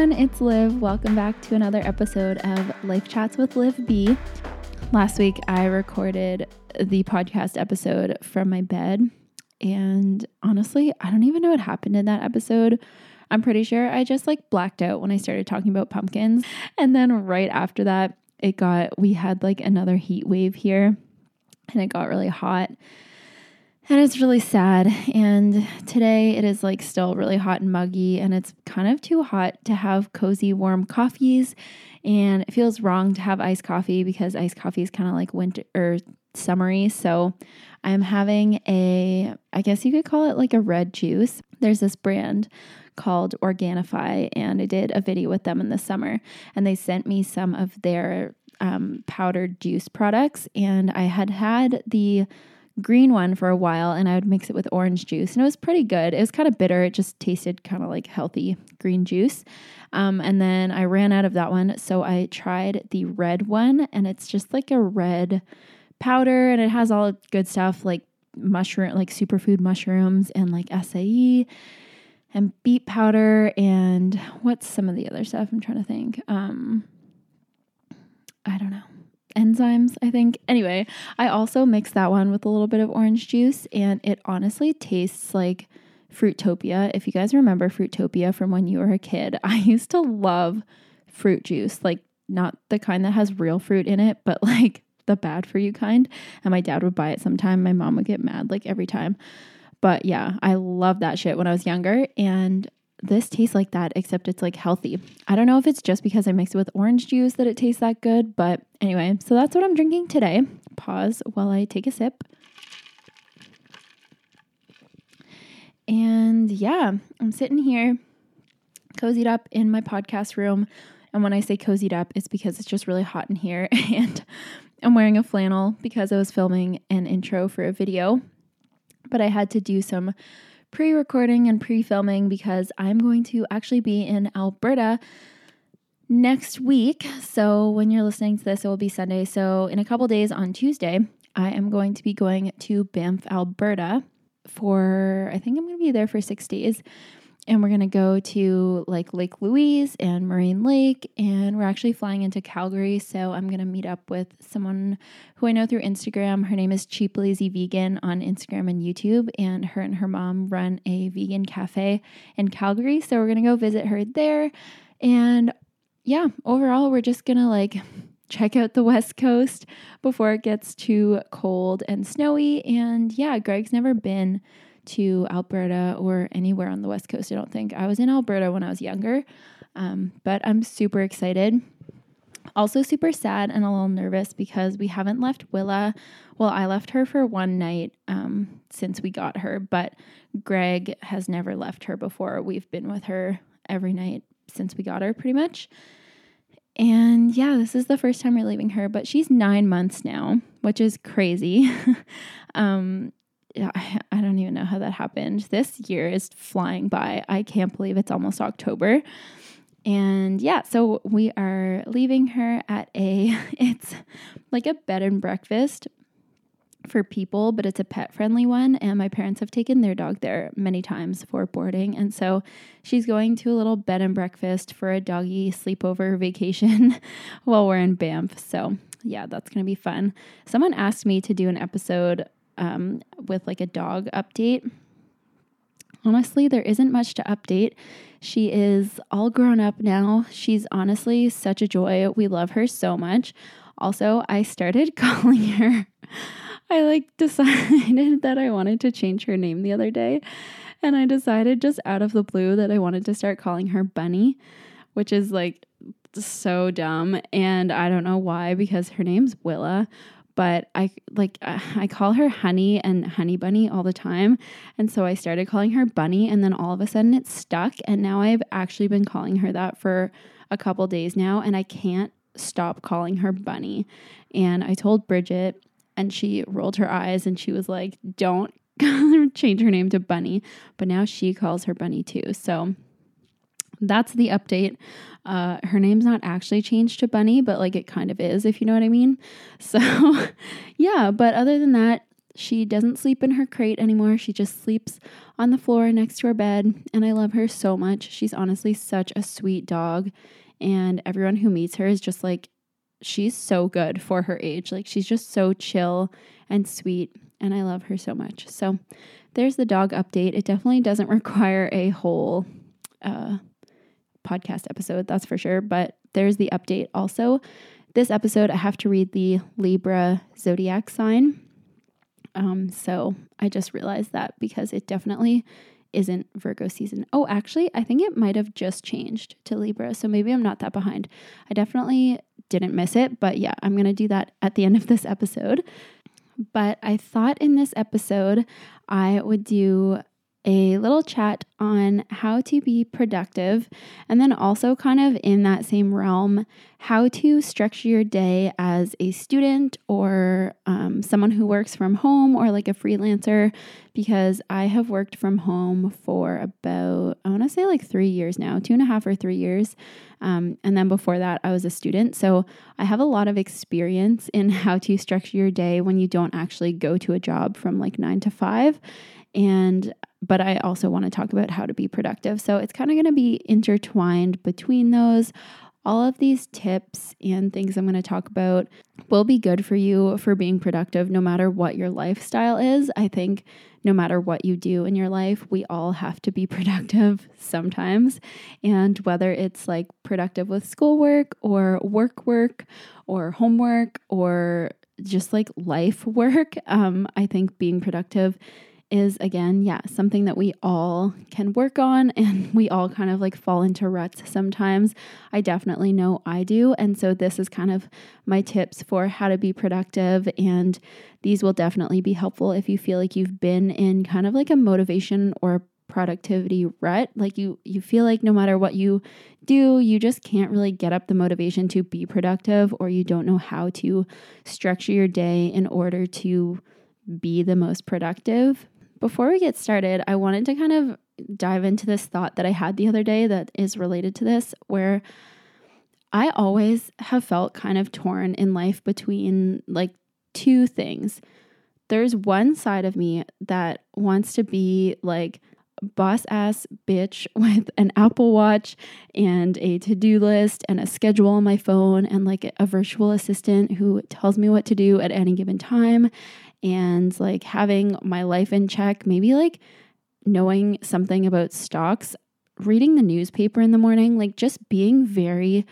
everyone, it's Liv. Welcome back to another episode of Life Chats with Liv B. Last week I recorded the podcast episode from my bed, and honestly, I don't even know what happened in that episode. I'm pretty sure I just like blacked out when I started talking about pumpkins. And then right after that, it got, we had like another heat wave here and it got really hot. And it's really sad. And today it is like still really hot and muggy, and it's kind of too hot to have cozy, warm coffees. And it feels wrong to have iced coffee because iced coffee is kind of like winter or summery. So I'm having a, I guess you could call it like a red juice. There's this brand called Organifi, and I did a video with them in the summer, and they sent me some of their um, powdered juice products, and I had had the green one for a while and I would mix it with orange juice and it was pretty good. It was kind of bitter. It just tasted kind of like healthy green juice. Um, and then I ran out of that one. So I tried the red one and it's just like a red powder and it has all good stuff like mushroom, like superfood mushrooms and like acai and beet powder and what's some of the other stuff I'm trying to think. Um, I don't know enzymes, I think. Anyway, I also mixed that one with a little bit of orange juice, and it honestly tastes like Fruitopia. If you guys remember Fruitopia from when you were a kid, I used to love fruit juice, like not the kind that has real fruit in it, but like the bad for you kind. And my dad would buy it sometime. My mom would get mad like every time. But yeah, I loved that shit when I was younger. And this tastes like that, except it's like healthy. I don't know if it's just because I mix it with orange juice that it tastes that good, but anyway, so that's what I'm drinking today. Pause while I take a sip. And yeah, I'm sitting here cozied up in my podcast room. And when I say cozied up, it's because it's just really hot in here. And I'm wearing a flannel because I was filming an intro for a video. But I had to do some pre recording and pre filming because I'm going to actually be in Alberta next week. So when you're listening to this, it will be Sunday. So in a couple days on Tuesday, I am going to be going to Banff, Alberta for, I think I'm going to be there for six days and we're going to go to like Lake Louise and Moraine Lake and we're actually flying into Calgary so I'm going to meet up with someone who I know through Instagram. Her name is Cheap Lazy Vegan on Instagram and YouTube and her and her mom run a vegan cafe in Calgary so we're going to go visit her there. And yeah overall we're just going to like check out the west coast before it gets too cold and snowy. And yeah Greg's never been to Alberta or anywhere on the West Coast, I don't think. I was in Alberta when I was younger, um, but I'm super excited. Also, super sad and a little nervous because we haven't left Willa. Well, I left her for one night um, since we got her, but Greg has never left her before. We've been with her every night since we got her, pretty much. And yeah, this is the first time we're leaving her, but she's nine months now, which is crazy. um, I don't even know how that happened. This year is flying by. I can't believe it's almost October. And yeah, so we are leaving her at a it's like a bed and breakfast for people, but it's a pet friendly one. And my parents have taken their dog there many times for boarding. And so she's going to a little bed and breakfast for a doggy sleepover vacation while we're in Banff. So yeah, that's going to be fun. Someone asked me to do an episode um, with like a dog update. Honestly, there isn't much to update. She is all grown up now. She's honestly such a joy. We love her so much. Also, I started calling her, I like decided that I wanted to change her name the other day. And I decided just out of the blue that I wanted to start calling her Bunny, which is like so dumb. And I don't know why, because her name's Willa but I like I call her Honey and Honey Bunny all the time. And so I started calling her Bunny and then all of a sudden it stuck and now I've actually been calling her that for a couple days now and I can't stop calling her Bunny. And I told Bridget and she rolled her eyes and she was like, "Don't change her name to Bunny." But now she calls her Bunny too. So that's the update. Uh, her name's not actually changed to Bunny, but like it kind of is, if you know what I mean. So, yeah, but other than that, She doesn't sleep in her crate anymore. She just sleeps on the floor next to her bed, and I love her so much. She's honestly such a sweet dog, and everyone who meets her is just like, she's so good for her age. Like, she's just so chill and sweet, and I love her so much. So, there's the dog update. It definitely doesn't require a whole uh, podcast episode, that's for sure, but there's the update also. This episode, I have to read the Libra zodiac sign. Um, so I just realized that because it definitely isn't Virgo season. Oh, actually, I think it might have just changed to Libra. So maybe I'm not that behind. I definitely didn't miss it, but yeah, I'm going to do that at the end of this episode. But I thought in this episode I would do a little chat on how to be productive, and then also, kind of in that same realm, how to structure your day as a student or um, someone who works from home or like a freelancer. Because I have worked from home for about, I want to say like three years now, two and a half or three years. Um, and then before that, I was a student. So I have a lot of experience in how to structure your day when you don't actually go to a job from like nine to five. And but I also want to talk about how to be productive. So it's kind of going to be intertwined between those. All of these tips and things I'm going to talk about will be good for you for being productive no matter what your lifestyle is. I think no matter what you do in your life, we all have to be productive sometimes. And whether it's like productive with schoolwork or work work or homework or just like life work, um, I think being productive is again, yeah, something that we all can work on and we all kind of like fall into ruts sometimes. I definitely know I do. And so this is kind of my tips for how to be productive. And these will definitely be helpful if you feel like you've been in kind of like a motivation or productivity rut like you you feel like no matter what you do you just can't really get up the motivation to be productive or you don't know how to structure your day in order to be the most productive before we get started, I wanted to kind of dive into this thought that I had the other day that is related to this, where I always have felt kind of torn in life between like two things. There's one side of me that wants to be like boss ass bitch with an Apple Watch and a to do list and a schedule on my phone and like a virtual assistant who tells me what to do at any given time and like having my life in check, maybe like knowing something about stocks, reading the newspaper in the morning, like just being very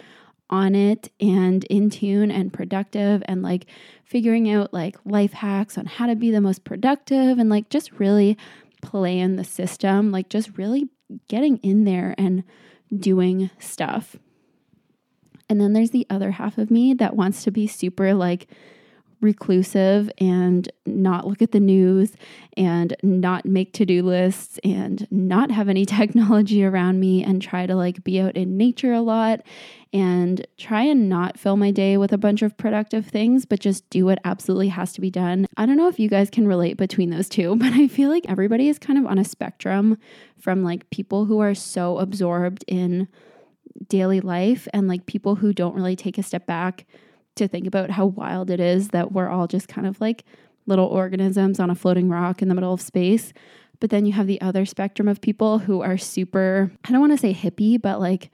on it and in tune and productive and like figuring out like life hacks on how to be the most productive and like just really plan the system, like just really getting in there and doing stuff. And then there's the other half of me that wants to be super like reclusive and not look at the news and not make to-do lists and not have any technology around me and try to like be out in nature a lot and try and not fill my day with a bunch of productive things but just do what absolutely has to be done. I don't know if you guys can relate between those two, but I feel like everybody is kind of on a spectrum from like people who are so absorbed in daily life and like people who don't really take a step back to think about how wild it is that we're all just kind of like little organisms on a floating rock in the middle of space. But then you have the other spectrum of people who are super, I don't want to say hippie, but like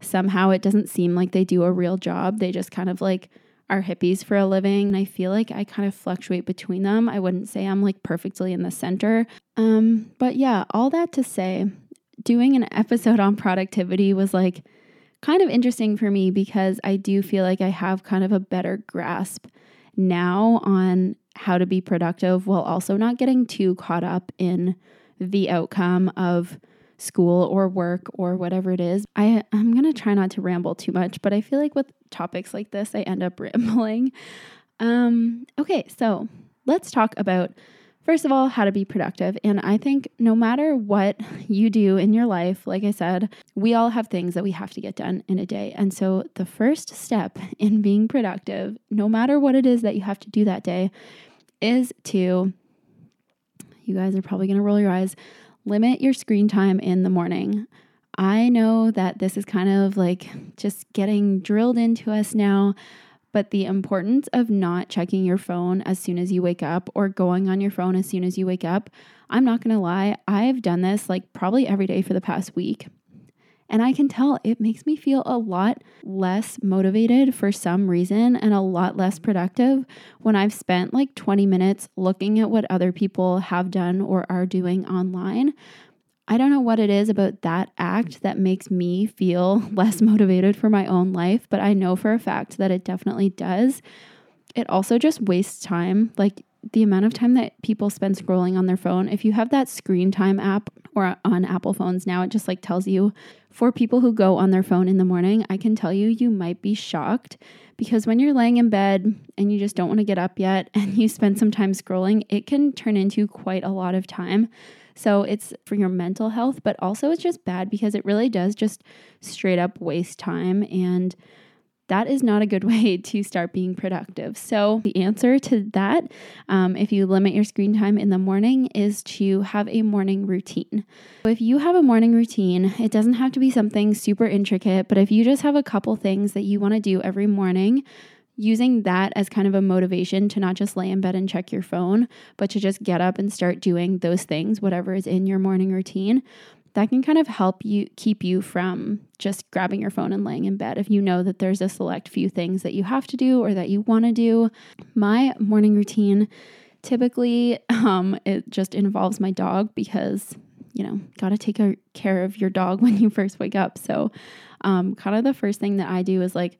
somehow it doesn't seem like they do a real job. They just kind of like are hippies for a living. And I feel like I kind of fluctuate between them. I wouldn't say I'm like perfectly in the center. Um, but yeah, all that to say, doing an episode on productivity was like kind of interesting for me because I do feel like I have kind of a better grasp now on how to be productive while also not getting too caught up in the outcome of school or work or whatever it is. I, I'm going to try not to ramble too much, but I feel like with topics like this, I end up rambling. Um, okay, so let's talk about First of all, how to be productive. And I think no matter what you do in your life, like I said, we all have things that we have to get done in a day. And so the first step in being productive, no matter what it is that you have to do that day, is to, you guys are probably going to roll your eyes, limit your screen time in the morning. I know that this is kind of like just getting drilled into us now, but the importance of not checking your phone as soon as you wake up or going on your phone as soon as you wake up. I'm not to lie, I've done this like probably every day for the past week. And I can tell it makes me feel a lot less motivated for some reason and a lot less productive when I've spent like 20 minutes looking at what other people have done or are doing online. I don't know what it is about that act that makes me feel less motivated for my own life, but I know for a fact that it definitely does. It also just wastes time. Like the amount of time that people spend scrolling on their phone, if you have that screen time app or on Apple phones now, it just like tells you for people who go on their phone in the morning, I can tell you, you might be shocked because when you're laying in bed and you just don't want to get up yet and you spend some time scrolling, it can turn into quite a lot of time. So it's for your mental health, but also it's just bad because it really does just straight up waste time and that is not a good way to start being productive. So, the answer to that, um, if you limit your screen time in the morning, is to have a morning routine. If you have a morning routine, it doesn't have to be something super intricate, but if you just have a couple things that you want to do every morning, using that as kind of a motivation to not just lay in bed and check your phone, but to just get up and start doing those things, whatever is in your morning routine, that can kind of help you keep you from just grabbing your phone and laying in bed if you know that there's a select few things that you have to do or that you want to do. My morning routine typically um, it just involves my dog because you know got to take care of your dog when you first wake up. So um, kind of the first thing that I do is like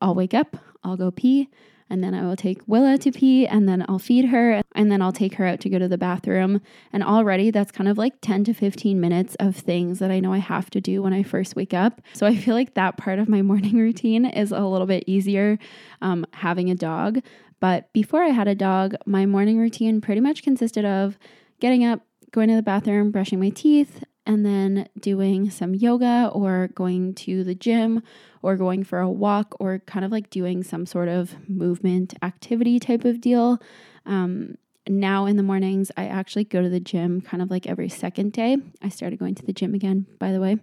I'll wake up, I'll go pee, and then I will take Willa to pee and then I'll feed her and then I'll take her out to go to the bathroom. And already that's kind of like 10 to 15 minutes of things that I know I have to do when I first wake up. So I feel like that part of my morning routine is a little bit easier um, having a dog. But before I had a dog, my morning routine pretty much consisted of getting up, going to the bathroom, brushing my teeth, and then doing some yoga or going to the gym or going for a walk or kind of like doing some sort of movement activity type of deal. Um, now in the mornings, I actually go to the gym kind of like every second day. I started going to the gym again, by the way.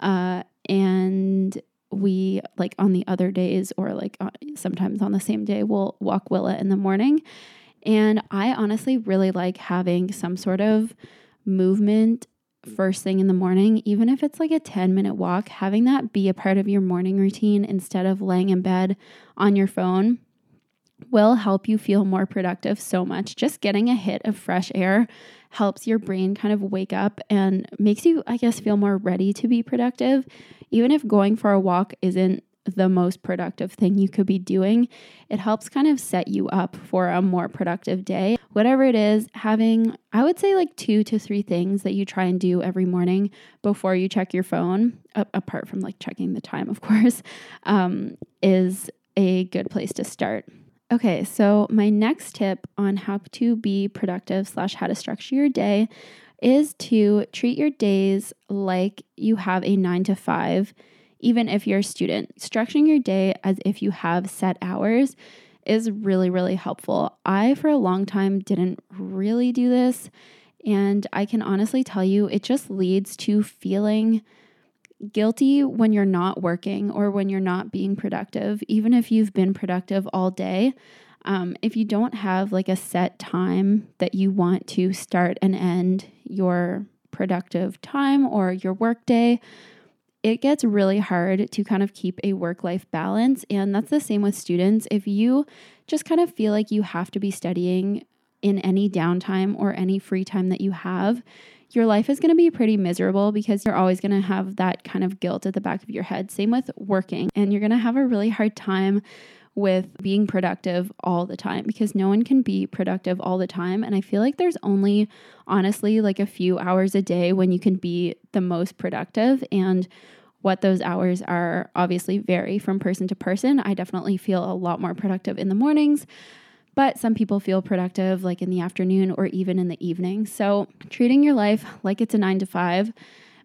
Uh, and we, like on the other days or like uh, sometimes on the same day, we'll walk Willa in the morning. And I honestly really like having some sort of movement first thing in the morning, even if it's like a 10 minute walk, having that be a part of your morning routine instead of laying in bed on your phone will help you feel more productive so much. Just getting a hit of fresh air helps your brain kind of wake up and makes you, I guess, feel more ready to be productive. Even if going for a walk isn't the most productive thing you could be doing. It helps kind of set you up for a more productive day. Whatever it is, having, I would say, like two to three things that you try and do every morning before you check your phone, apart from like checking the time, of course, um, is a good place to start. Okay, so my next tip on how to be productive slash how to structure your day is to treat your days like you have a nine to five even if you're a student. Structuring your day as if you have set hours is really, really helpful. I, for a long time, didn't really do this. And I can honestly tell you, it just leads to feeling guilty when you're not working or when you're not being productive, even if you've been productive all day. Um, if you don't have like a set time that you want to start and end your productive time or your work day, it gets really hard to kind of keep a work life balance. And that's the same with students. If you just kind of feel like you have to be studying in any downtime or any free time that you have, your life is going to be pretty miserable because you're always going to have that kind of guilt at the back of your head. Same with working, and you're going to have a really hard time with being productive all the time because no one can be productive all the time. And I feel like there's only honestly like a few hours a day when you can be the most productive. And what those hours are obviously vary from person to person. I definitely feel a lot more productive in the mornings, but some people feel productive like in the afternoon or even in the evening. So treating your life like it's a nine to five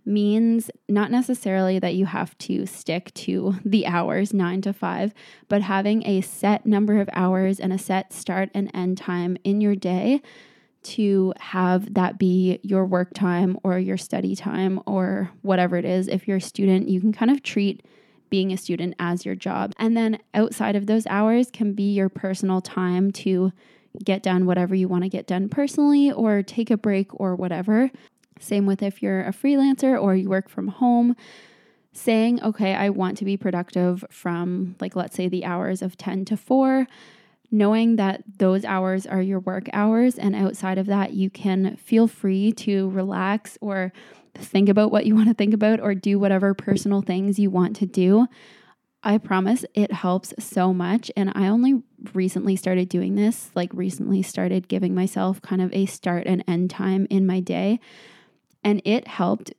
means not necessarily that you have to stick to the hours, nine to five, but having a set number of hours and a set start and end time in your day to have that be your work time or your study time or whatever it is. If you're a student, you can kind of treat being a student as your job. And then outside of those hours can be your personal time to get done whatever you want to get done personally or take a break or whatever. Same with if you're a freelancer or you work from home. Saying, okay, I want to be productive from, like, let's say the hours of 10 to 4 knowing that those hours are your work hours and outside of that you can feel free to relax or think about what you want to think about or do whatever personal things you want to do. I promise it helps so much. And I only recently started doing this, like, recently started giving myself kind of a start and end time in my day. And it helped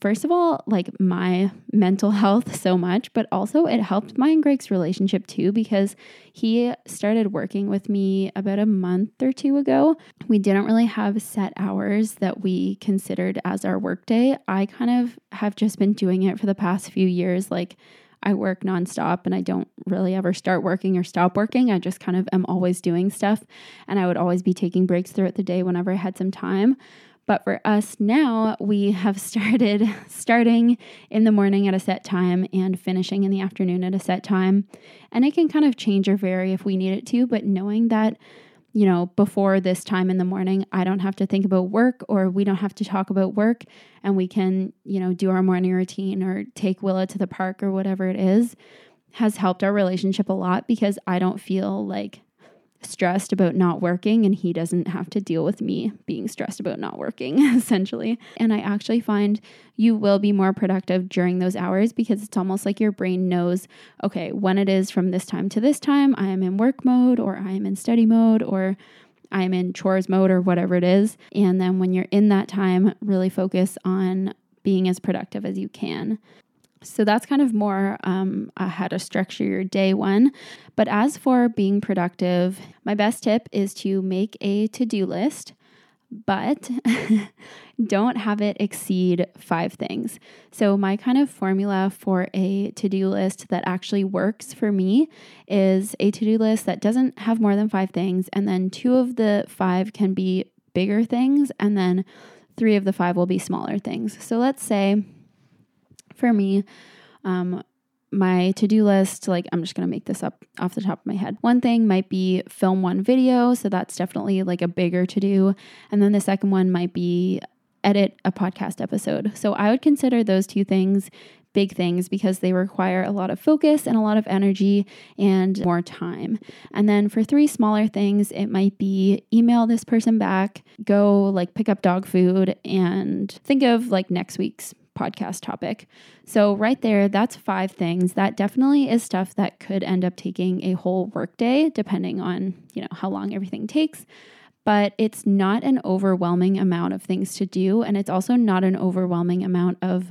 first of all, like my mental health so much, but also it helped my and Greg's relationship too because he started working with me about a month or two ago. We didn't really have set hours that we considered as our workday. I kind of have just been doing it for the past few years. Like, I work nonstop and I don't really ever start working or stop working. I just kind of am always doing stuff. And I would always be taking breaks throughout the day whenever I had some time. But for us now, we have started starting in the morning at a set time and finishing in the afternoon at a set time. And it can kind of change or vary if we need it to, but knowing that, you know, before this time in the morning, I don't have to think about work or we don't have to talk about work and we can, you know, do our morning routine or take Willa to the park or whatever it is has helped our relationship a lot because I don't feel like stressed about not working and he doesn't have to deal with me being stressed about not working essentially. And i actually find you will be more productive during those hours because it's almost like your brain knows okay when it is from this time to this time i am in work mode or i am in study mode or i'm in chores mode or whatever it is. And then when you're in that time really focus on being as productive as you can so that's kind of more um, how to structure your day one. But as for being productive, my best tip is to make a to do list, but don't have it exceed five things. So, my kind of formula for a to do list that actually works for me is a to do list that doesn't have more than five things, and then two of the five can be bigger things, and then three of the five will be smaller things. So, let's say for me, um, my to do list, like I'm just gonna make this up off the top of my head. One thing might be film one video, so that's definitely like a bigger to do. And then the second one might be edit a podcast episode. So I would consider those two things big things because they require a lot of focus and a lot of energy and more time. And then for three smaller things, it might be email this person back, go like pick up dog food, and think of like next week's podcast topic. So, right there, that's five things. That definitely is stuff that could end up taking a whole workday, depending on, you know, how long everything takes. But it's not an overwhelming amount of things to do. And it's also not an overwhelming amount of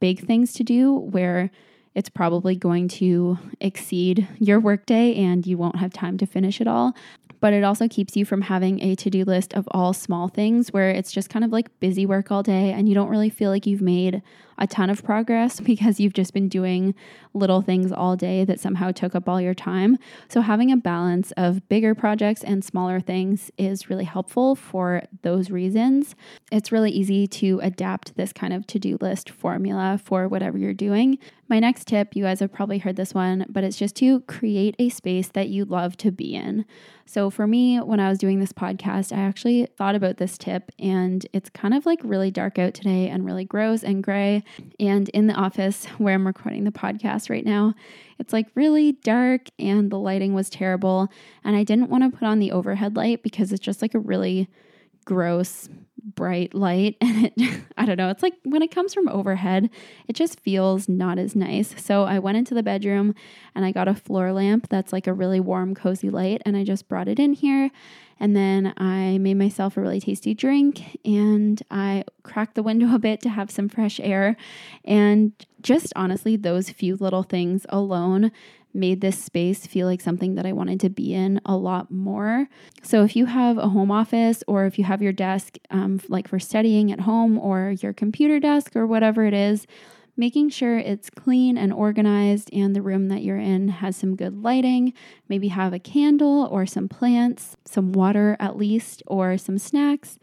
big things to do where it's probably going to exceed your workday and you won't have time to finish it all but it also keeps you from having a to do list of all small things where it's just kind of like busy work all day and you don't really feel like you've made a ton of progress because you've just been doing little things all day that somehow took up all your time. So, having a balance of bigger projects and smaller things is really helpful for those reasons. It's really easy to adapt this kind of to do list formula for whatever you're doing. My next tip, you guys have probably heard this one, but it's just to create a space that you love to be in. So, for me, when I was doing this podcast, I actually thought about this tip, and it's kind of like really dark out today and really gross and gray. And in the office where I'm recording the podcast right now, it's like really dark and the lighting was terrible. And I didn't want to put on the overhead light because it's just like a really gross bright light and it I don't know it's like when it comes from overhead it just feels not as nice. So I went into the bedroom and I got a floor lamp that's like a really warm cozy light and I just brought it in here and then I made myself a really tasty drink and I cracked the window a bit to have some fresh air and just honestly those few little things alone made this space feel like something that I wanted to be in a lot more. So, if you have a home office or if you have your desk um, like for studying at home or your computer desk or whatever it is, making sure it's clean and organized and the room that you're in has some good lighting. Maybe have a candle or some plants, some water at least, or some snacks.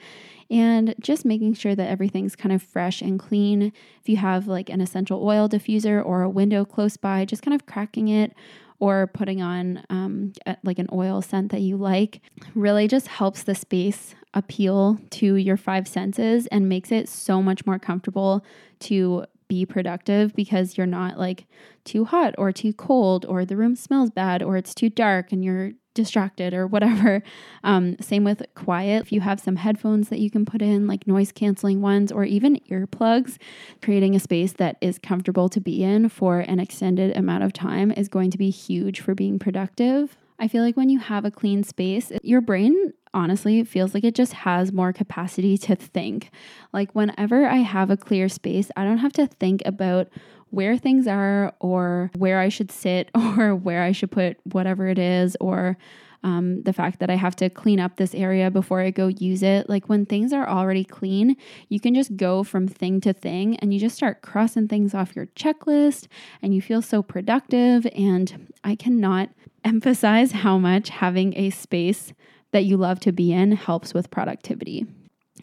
And just making sure that everything's kind of fresh and clean. If you have like an essential oil diffuser or a window close by, just kind of cracking it or putting on um, like an oil scent that you like really just helps the space appeal to your five senses and makes it so much more comfortable to be productive because you're not like too hot or too cold or the room smells bad or it's too dark and you're distracted or whatever. Um, same with quiet. If you have some headphones that you can put in, like noise canceling ones or even earplugs, creating a space that is comfortable to be in for an extended amount of time is going to be huge for being productive. I feel like when you have a clean space, your brain honestly feels like it just has more capacity to think. Like whenever I have a clear space, I don't have to think about where things are or where I should sit or where I should put whatever it is or um, the fact that I have to clean up this area before I go use it. Like when things are already clean, you can just go from thing to thing and you just start crossing things off your checklist and you feel so productive. And I cannot emphasize how much having a space that you love to be in helps with productivity.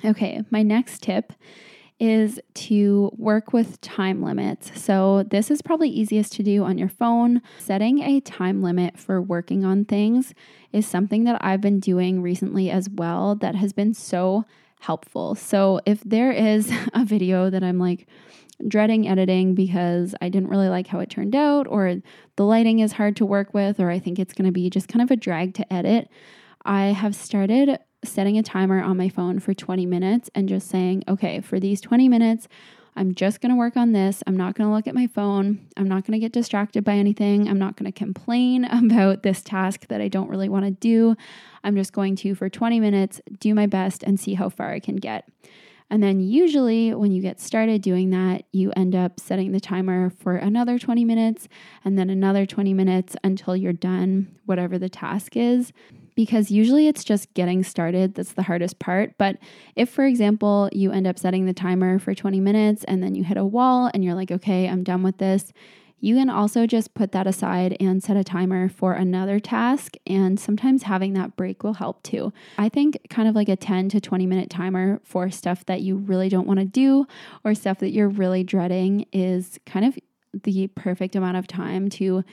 Okay, my next tip is to work with time limits. So, this is probably easiest to do on your phone. Setting a time limit for working on things is something that I've been doing recently as well that has been so helpful. So, if there is a video that I'm like, dreading editing because I didn't really like how it turned out, or the lighting is hard to work with, or I think it's going to be just kind of a drag to edit, I have started setting a timer on my phone for 20 minutes and just saying, okay, for these 20 minutes, I'm just going to work on this. I'm not going to look at my phone. I'm not going to get distracted by anything. I'm not going to complain about this task that I don't really want to do. I'm just going to, for 20 minutes, do my best and see how far I can get. And then, usually, when you get started doing that, you end up setting the timer for another 20 minutes and then another 20 minutes until you're done, whatever the task is because usually it's just getting started that's the hardest part. But if, for example, you end up setting the timer for 20 minutes and then you hit a wall and you're like, okay, I'm done with this, you can also just put that aside and set a timer for another task. And sometimes having that break will help too. I think kind of like a 10 to 20 minute timer for stuff that you really don't want to do or stuff that you're really dreading is kind of the perfect amount of time to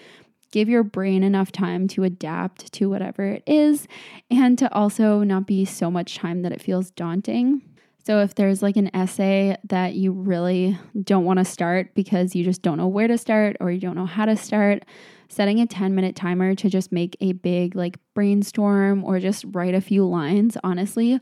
give your brain enough time to adapt to whatever it is and to also not be so much time that it feels daunting. So, if there's like an essay that you really don't want to start because you just don't know where to start or you don't know how to start, setting a 10 minute timer to just make a big like brainstorm or just write a few lines, honestly,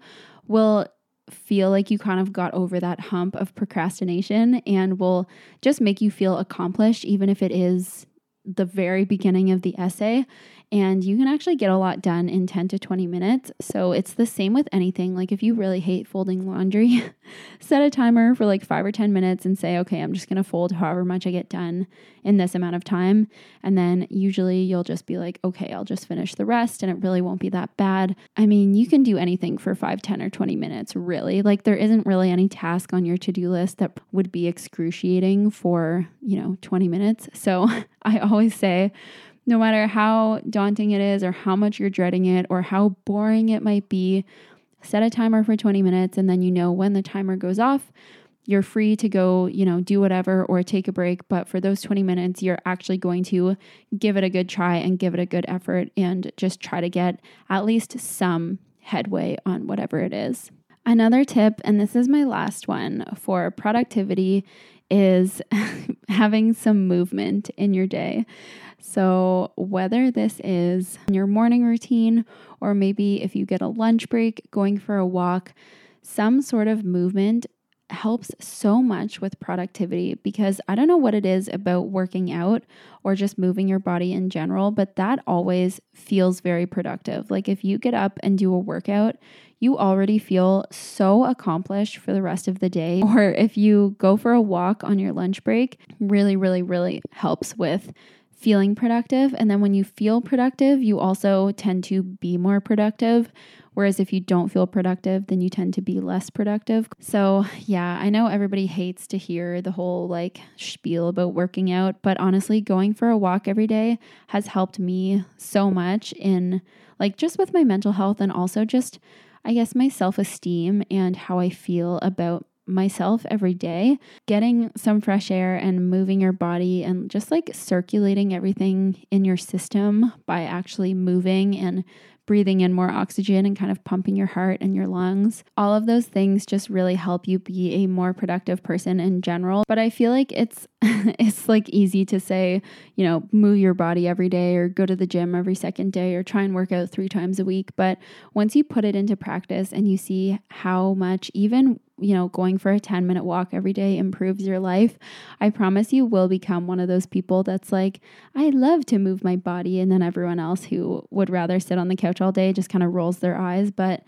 will feel like you kind of got over that hump of procrastination and will just make you feel accomplished, even if it is the very beginning of the essay and you can actually get a lot done in 10 to 20 minutes. So it's the same with anything. Like if you really hate folding laundry, set a timer for like 5 or 10 minutes and say, "Okay, I'm just going to fold however much I get done in this amount of time." And then usually you'll just be like, "Okay, I'll just finish the rest and it really won't be that bad." I mean, you can do anything for 5, 10 or 20 minutes, really. Like there isn't really any task on your to-do list that would be excruciating for, you know, 20 minutes. So I always say no matter how daunting it is, or how much you're dreading it, or how boring it might be, set a timer for 20 minutes and then you know when the timer goes off, you're free to go, you know, do whatever or take a break. But for those 20 minutes, you're actually going to give it a good try and give it a good effort and just try to get at least some headway on whatever it is. Another tip, and this is my last one for productivity, is having some movement in your day. So, whether this is your morning routine or maybe if you get a lunch break, going for a walk, some sort of movement helps so much with productivity because I don't know what it is about working out or just moving your body in general, but that always feels very productive. Like if you get up and do a workout, you already feel so accomplished for the rest of the day. Or if you go for a walk on your lunch break, really, really, really helps with feeling productive. And then when you feel productive, you also tend to be more productive, Whereas if you don't feel productive, then you tend to be less productive. So, yeah, I know everybody hates to hear the whole like spiel about working out, but honestly, going for a walk every day has helped me so much in like just with my mental health and also just, I guess, my self esteem and how I feel about myself every day. Getting some fresh air and moving your body and just like circulating everything in your system by actually moving and breathing in more oxygen and kind of pumping your heart and your lungs. All of those things just really help you be a more productive person in general. But I feel like it's it's like easy to say, you know, move your body every day or go to the gym every second day or try and work out 3 times a week, but once you put it into practice and you see how much even you know, going for a 10 minute walk every day improves your life, I promise you will become one of those people that's like, I love to move my body. And then everyone else who would rather sit on the couch all day just kind of rolls their eyes. But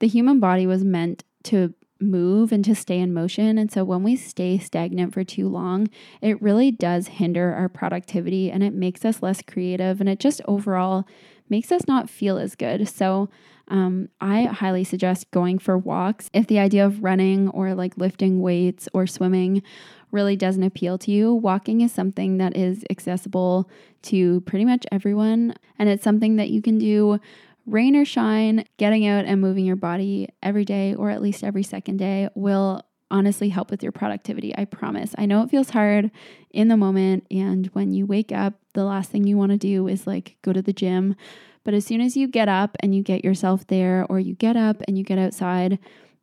the human body was meant to move and to stay in motion. And so when we stay stagnant for too long, it really does hinder our productivity and it makes us less creative and it just overall makes us not feel as good. So um, I highly suggest going for walks. If the idea of running or like lifting weights or swimming really doesn't appeal to you, walking is something that is accessible to pretty much everyone. And it's something that you can do rain or shine. Getting out and moving your body every day or at least every second day will honestly help with your productivity. I promise. I know it feels hard in the moment. And when you wake up, the last thing you want to do is like go to the gym but as soon as you get up and you get yourself there, or you get up and you get outside,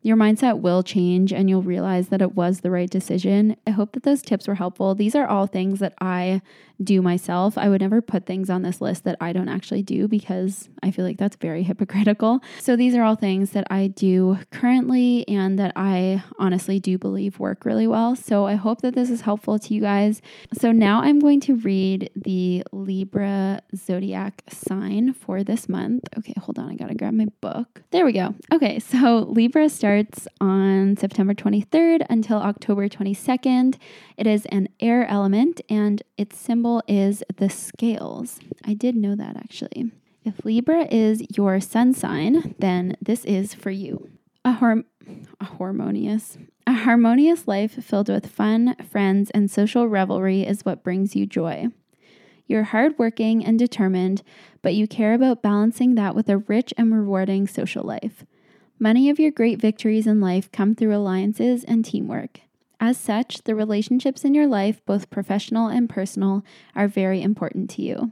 your mindset will change and you'll realize that it was the right decision. I hope that those tips were helpful. These are all things that I do myself. I would never put things on this list that I don't actually do because I feel like that's very hypocritical. So these are all things that I do currently and that I honestly do believe work really well. So I hope that this is helpful to you guys. So now I'm going to read the Libra zodiac sign for this month. Okay, hold on. I got to grab my book. There we go. Okay, so Libra starts on September 23rd until October 22nd. It is an air element and its symbol is the scales. I did know that actually. If Libra is your sun sign, then this is for you. A, har- a harmonious, a harmonious life filled with fun, friends, and social revelry is what brings you joy. You're hardworking and determined, but you care about balancing that with a rich and rewarding social life. Many of your great victories in life come through alliances and teamwork. As such, the relationships in your life, both professional and personal, are very important to you.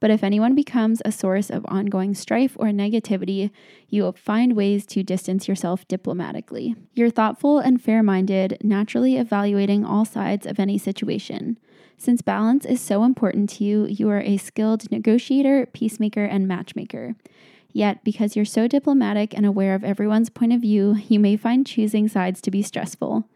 But if anyone becomes a source of ongoing strife or negativity, you will find ways to distance yourself diplomatically. You're thoughtful and fair minded, naturally evaluating all sides of any situation. Since balance is so important to you, you are a skilled negotiator, peacemaker, and matchmaker. Yet, because you're so diplomatic and aware of everyone's point of view, you may find choosing sides to be stressful.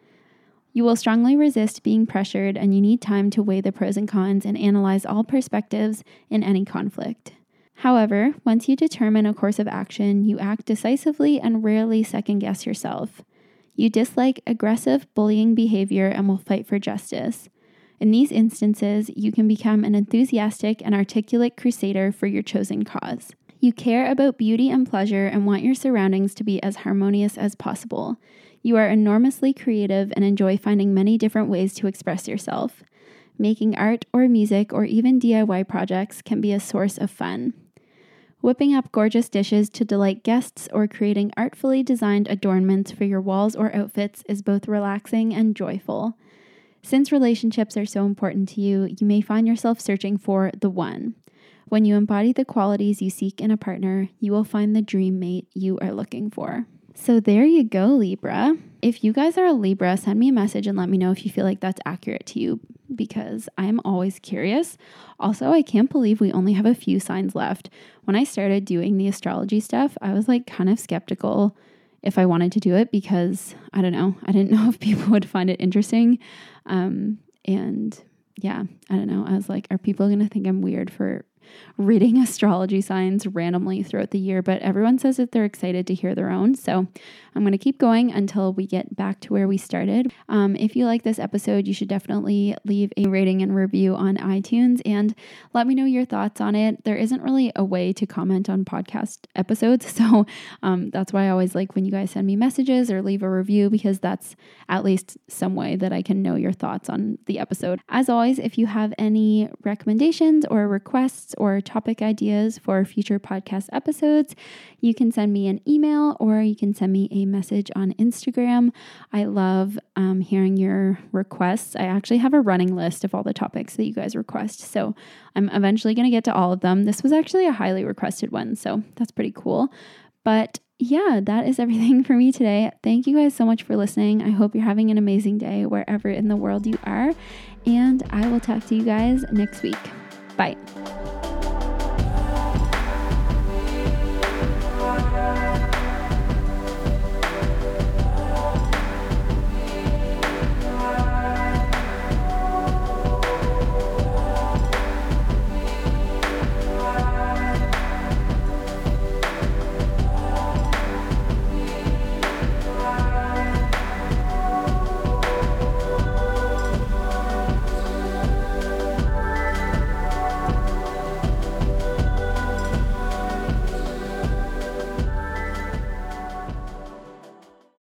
You will strongly resist being pressured, and you need time to weigh the pros and cons and analyze all perspectives in any conflict. However, once you determine a course of action, you act decisively and rarely second guess yourself. You dislike aggressive, bullying behavior and will fight for justice. In these instances, you can become an enthusiastic and articulate crusader for your chosen cause. You care about beauty and pleasure and want your surroundings to be as harmonious as possible. You are enormously creative and enjoy finding many different ways to express yourself. Making art or music or even DIY projects can be a source of fun. Whipping up gorgeous dishes to delight guests or creating artfully designed adornments for your walls or outfits is both relaxing and joyful. Since relationships are so important to you, you may find yourself searching for the one. When you embody the qualities you seek in a partner, you will find the dream mate you are looking for. So there you go, Libra. If you guys are a Libra, send me a message and let me know if you feel like that's accurate to you because I'm always curious. Also, I can't believe we only have a few signs left. When I started doing the astrology stuff, I was like kind of skeptical if I wanted to do it because I don't know, I didn't know if people would find it interesting. Um, and yeah, I don't know. I was like, are people going to think I'm weird for reading astrology signs randomly throughout the year, but everyone says that they're excited to hear their own. So I'm going to keep going until we get back to where we started. Um, if you like this episode, you should definitely leave a rating and review on iTunes and let me know your thoughts on it. There isn't really a way to comment on podcast episodes. So um, that's why I always like when you guys send me messages or leave a review because that's at least some way that I can know your thoughts on the episode. As always, if you have any recommendations or requests or topic ideas for future podcast episodes, you can send me an email or you can send me a message on Instagram. I love um, hearing your requests. I actually have a running list of all the topics that you guys request. So I'm eventually going to get to all of them. This was actually a highly requested one. So that's pretty cool. But yeah, that is everything for me today. Thank you guys so much for listening. I hope you're having an amazing day wherever in the world you are. And I will talk to you guys next week. Bye.